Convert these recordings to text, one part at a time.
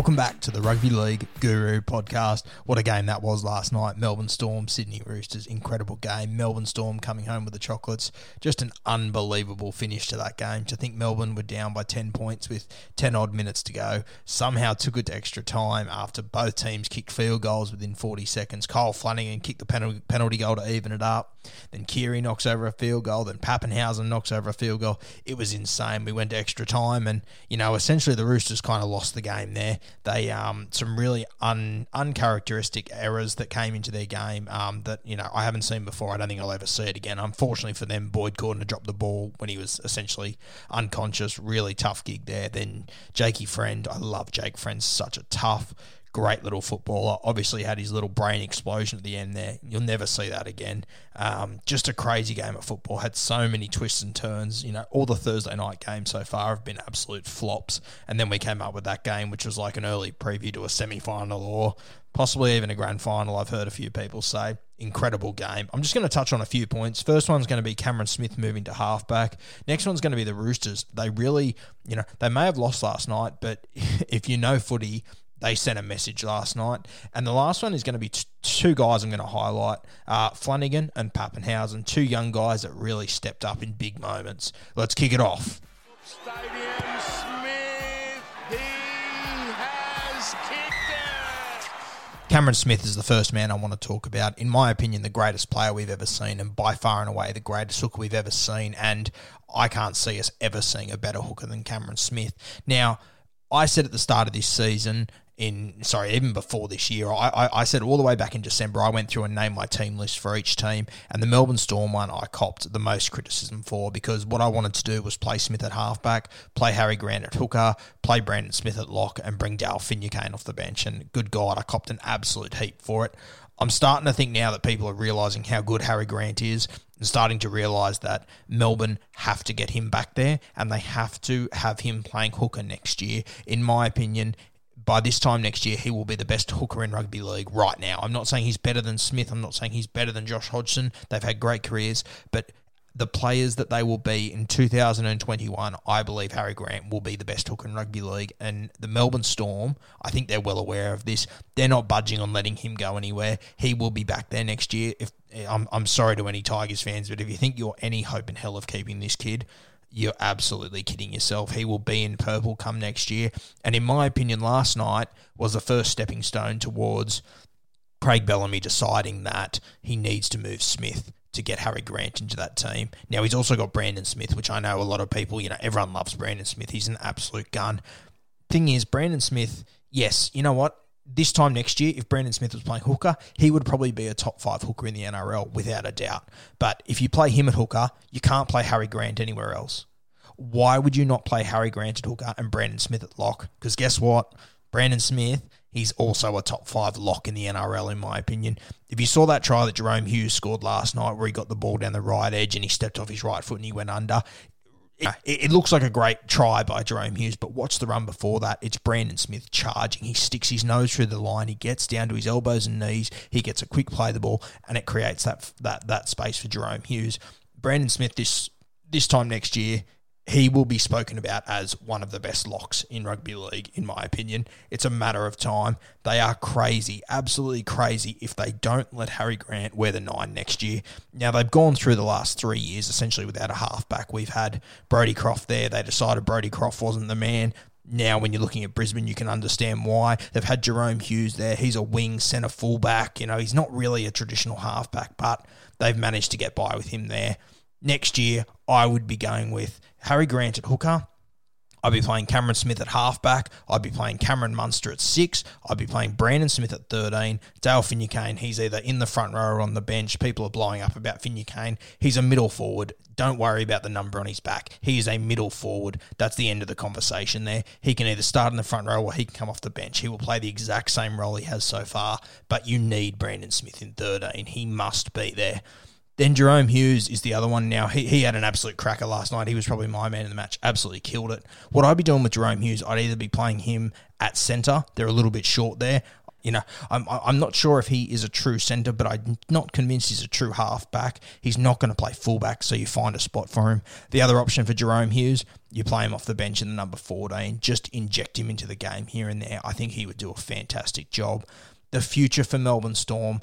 Welcome back to the Rugby League Guru podcast. What a game that was last night. Melbourne Storm, Sydney Roosters, incredible game. Melbourne Storm coming home with the chocolates. Just an unbelievable finish to that game. To think Melbourne were down by 10 points with 10 odd minutes to go. Somehow took it to extra time after both teams kicked field goals within 40 seconds. Kyle Flanagan kicked the penalty, penalty goal to even it up. Then Keary knocks over a field goal. Then Papenhuyzen knocks over a field goal. It was insane. We went to extra time, and you know, essentially the Roosters kind of lost the game there. They um some really un uncharacteristic errors that came into their game um that you know I haven't seen before. I don't think I'll ever see it again. Unfortunately for them, Boyd Cordner had dropped the ball when he was essentially unconscious. Really tough gig there. Then Jakey Friend, I love Jake Friend, such a tough great little footballer. Obviously, had his little brain explosion at the end there. You'll never see that again. Um, just a crazy game of football. Had so many twists and turns. You know, all the Thursday night games so far have been absolute flops. And then we came up with that game, which was like an early preview to a semi final or possibly even a grand final. I've heard a few people say. Incredible game. I'm just going to touch on a few points. First one's going to be Cameron Smith moving to halfback. Next one's going to be the Roosters. They really, you know, they may have lost last night, but if you know footy, they sent a message last night. And the last one is going to be t- two guys I'm going to highlight uh, Flanagan and Papenhuyzen, two young guys that really stepped up in big moments. Let's kick it off. Stadium Smith, he has kicked it. Cameron Smith is the first man I want to talk about. In my opinion, the greatest player we've ever seen, and by far and away the greatest hooker we've ever seen. And I can't see us ever seeing a better hooker than Cameron Smith. Now, I said at the start of this season, in sorry, even before this year, I, I, I said all the way back in December, I went through and named my team list for each team, and the Melbourne Storm one I copped the most criticism for because what I wanted to do was play Smith at halfback, play Harry Grant at hooker, play Brandon Smith at lock, and bring Dale Finucane off the bench. And good God, I copped an absolute heap for it. I'm starting to think now that people are realising how good Harry Grant is and starting to realise that Melbourne have to get him back there and they have to have him playing hooker next year. In my opinion, by this time next year, he will be the best hooker in rugby league right now. I'm not saying he's better than Smith. I'm not saying he's better than Josh Hodgson. They've had great careers, but the players that they will be in 2021, I believe Harry Grant will be the best hooker in rugby league. And the Melbourne Storm, I think they're well aware of this. They're not budging on letting him go anywhere. He will be back there next year. If I'm, I'm sorry to any Tigers fans, but if you think you're any hope in hell of keeping this kid, you're absolutely kidding yourself. He will be in purple come next year. And in my opinion, last night was the first stepping stone towards Craig Bellamy deciding that he needs to move Smith to get Harry Grant into that team. Now he's also got Brandon Smith, which I know a lot of people, you know, everyone loves Brandon Smith. He's an absolute gun. Thing is, Brandon Smith, yes, you know what? This time next year, if Brandon Smith was playing hooker, he would probably be a top five hooker in the NRL without a doubt. But if you play him at hooker, you can't play Harry Grant anywhere else. Why would you not play Harry Grant at hooker and Brandon Smith at lock? Because guess what? Brandon Smith, He's also a top five lock in the NRL, in my opinion. If you saw that try that Jahrome Hughes scored last night, where he got the ball down the right edge and he stepped off his right foot and he went under, it, it looks like a great try by Jahrome Hughes, but watch the run before that. It's Brandon Smith charging. He sticks his nose through the line. He gets down to his elbows and knees. He gets a quick play the ball, and it creates that that that space for Jahrome Hughes. Brandon Smith this this time next year he will be spoken about as one of the best locks in rugby league, in my opinion. It's a matter of time. They are crazy, absolutely crazy, if they don't let Harry Grant wear the nine next year. Now, they've gone through the last three years essentially without a halfback. We've had Brodie Croft there. They decided Brodie Croft wasn't the man. Now, when you're looking at Brisbane, you can understand why. They've had Jahrome Hughes there. He's a wing centre fullback. You know, he's not really a traditional halfback, but they've managed to get by with him there. Next year, I would be going with Harry Grant at hooker. I'd be playing Cameron Smith at halfback. I'd be playing Cameron Munster at six. I'd be playing Brandon Smith at 13. Dale Finucane, he's either in the front row or on the bench. People are blowing up about Finucane. He's a middle forward. Don't worry about the number on his back. He is a middle forward. That's the end of the conversation there. He can either start in the front row or he can come off the bench. He will play the exact same role he has so far, but you need Brandon Smith in 13. He must be there. Then Jahrome Hughes is the other one now. He, he had an absolute cracker last night. He was probably my man in the match. Absolutely killed it. What I'd be doing with Jahrome Hughes, I'd either be playing him at centre. They're a little bit short there. You know, I'm I'm not sure if he is a true centre, but I'm not convinced he's a true halfback. He's not going to play fullback, so you find a spot for him. The other option for Jahrome Hughes, you play him off the bench in the number 14. Just inject him into the game here and there. I think he would do a fantastic job. The future for Melbourne Storm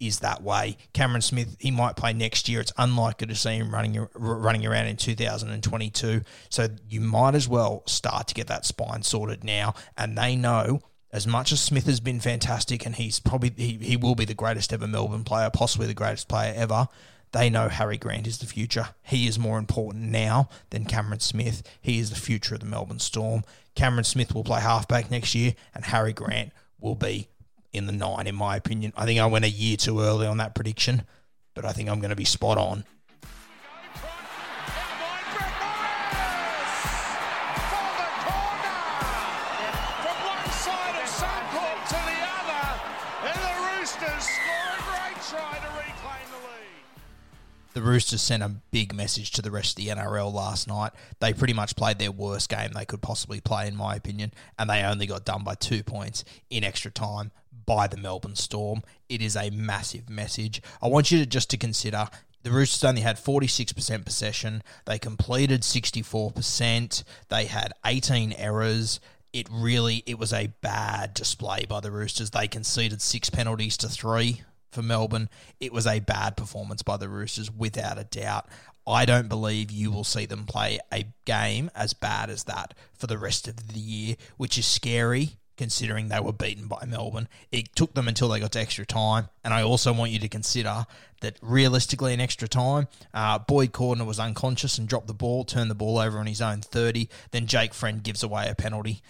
is that way. Cameron Smith, he might play next year. It's unlikely to see him running running around in 2022. So you might as well start to get that spine sorted now. And they know as much as Smith has been fantastic, and he's probably he, he will be the greatest ever Melbourne player, possibly the greatest player ever. They know Harry Grant is the future. He is more important now than Cameron Smith. He is the future of the Melbourne Storm. Cameron Smith will play halfback next year, and Harry Grant will be in the nine, in my opinion. I think I went a year too early on that prediction, but I think I'm going to be spot on. the Roosters sent a big message to the rest of the NRL last night. They pretty much played their worst game they could possibly play, in my opinion, and they only got done by two points in extra time by the Melbourne Storm. It is a massive message. I want you to just to consider the Roosters only had 46% possession. They completed 64%. They had 18 errors. It really it was a bad display by the Roosters. They conceded six penalties to 3 for Melbourne. It was a bad performance by the Roosters, without a doubt. I don't believe you will see them play a game as bad as that for the rest of the year, which is scary considering they were beaten by Melbourne. It took them until they got to extra time. And I also want you to consider that realistically, in extra time, uh, Boyd Cordner was unconscious and dropped the ball, turned the ball over on his own 30. Then Jake Friend gives away a penalty.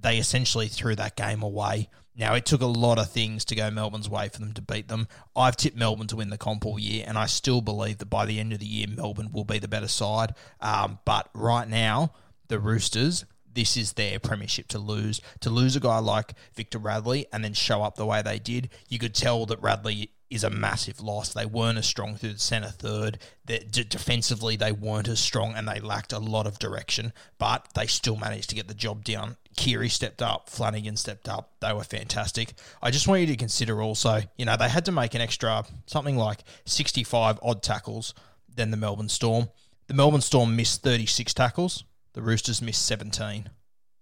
They essentially threw that game away. Now, it took a lot of things to go Melbourne's way for them to beat them. I've tipped Melbourne to win the comp all year, and I still believe that by the end of the year, Melbourne will be the better side. Um, but right now, the Roosters, this is their premiership to lose. To lose a guy like Victor Radley and then show up the way they did, you could tell that Radley is a massive loss. They weren't as strong through the centre third. D- defensively, they weren't as strong and they lacked a lot of direction, but they still managed to get the job done. Keary stepped up, Flanagan stepped up. They were fantastic. I just want you to consider also, you know, they had to make an extra something like 65 odd tackles than the Melbourne Storm. The Melbourne Storm missed 36 tackles, the Roosters missed 17.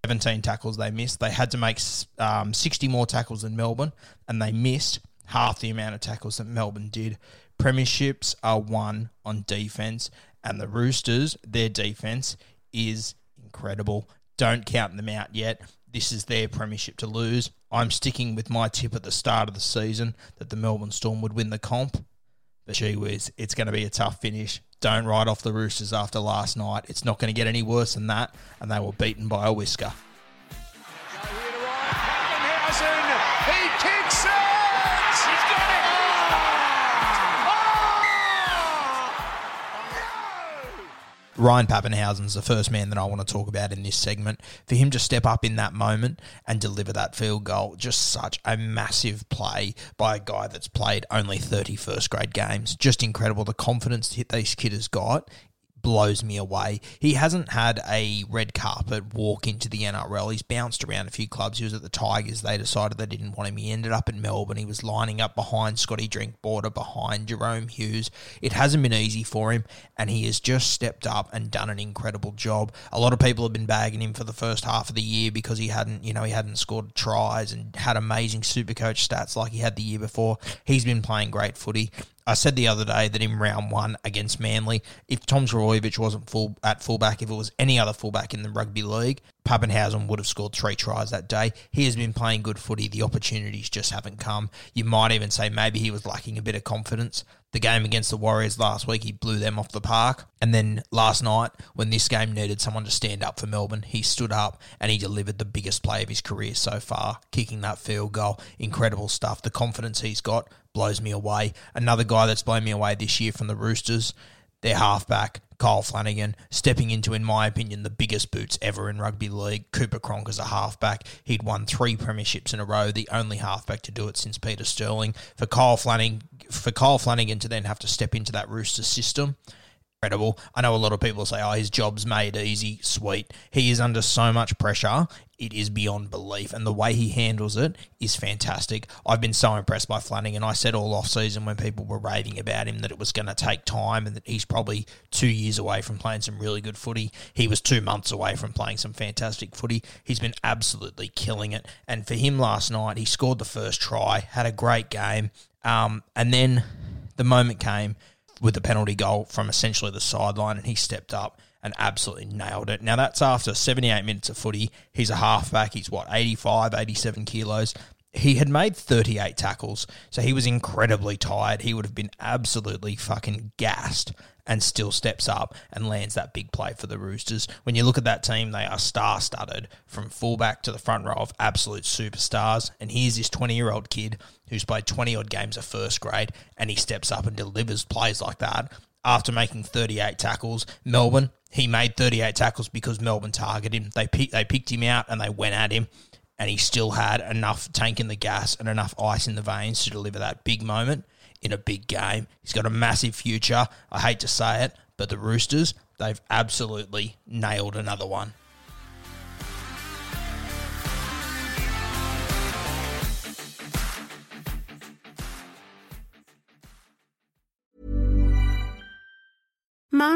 17 tackles they missed. They had to make um, 60 more tackles than Melbourne, and they missed half the amount of tackles that Melbourne did. Premierships are won on defense, and the Roosters, their defense is incredible. Don't count them out yet. This is their premiership to lose. I'm sticking with my tip at the start of the season that the Melbourne Storm would win the comp. But gee whiz, it's going to be a tough finish. Don't write off the Roosters after last night. It's not going to get any worse than that, and they were beaten by a whisker. Ryan Papenhuyzen's the first man that I want to talk about in this segment. For him to step up in that moment and deliver that field goal, just such a massive play by a guy that's played only 30 first grade games. Just incredible. The confidence that this kid has got blows me away. He hasn't had a red carpet walk into the NRL. He's bounced around a few clubs. He was at the Tigers. They decided they didn't want him. He ended up in Melbourne. He was lining up behind Scotty Drinkwater, behind Jahrome Hughes. It hasn't been easy for him, and he has just stepped up and done an incredible job. A lot of people have been bagging him for the first half of the year because he hadn't, you know, he hadn't scored tries and had amazing super coach stats like he had the year before. He's been playing great footy. I said the other day that in round one against Manly, if Tom Trbojevic wasn't full at fullback, if it was any other fullback in the rugby league, Papenhuyzen would have scored three tries that day. He has been playing good footy. The opportunities just haven't come. You might even say maybe he was lacking a bit of confidence. The game against the Warriors last week, he blew them off the park. And then last night, when this game needed someone to stand up for Melbourne, he stood up and he delivered the biggest play of his career so far, kicking that field goal. Incredible stuff. The confidence he's got blows me away. Another guy that's blown me away this year from the Roosters, their halfback, Kyle Flanagan, stepping into, in my opinion, the biggest boots ever in rugby league. Cooper Cronk as a halfback. He'd won three premierships in a row, the only halfback to do it since Peter Sterling. For Kyle Flanagan, for Kyle Flanagan to then have to step into that Rooster system, incredible. I know a lot of people say, oh, his job's made easy. Sweet. He is under so much pressure. It is beyond belief. And the way he handles it is fantastic. I've been so impressed by Flanagan. I said all off season when people were raving about him that it was going to take time and that he's probably two years away from playing some really good footy. He was two months away from playing some fantastic footy. He's been absolutely killing it. And for him last night, he scored the first try, had a great game. Um, and then the moment came with the penalty goal from essentially the sideline, and he stepped up and absolutely nailed it. Now, that's after 78 minutes of footy. He's a halfback. He's what, 85, 87 kilos. He had made 38 tackles, so he was incredibly tired. He would have been absolutely fucking gassed and still steps up and lands that big play for the Roosters. When you look at that team, they are star studded from fullback to the front row of absolute superstars. And here's this 20 year old kid who's played 20 odd games of first grade and he steps up and delivers plays like that after making 38 tackles. Melbourne, he made 38 tackles because Melbourne targeted him. They, pick, they picked him out and they went at him. And he still had enough tank in the gas and enough ice in the veins to deliver that big moment in a big game. He's got a massive future. I hate to say it, but the Roosters, they've absolutely nailed another one. Mom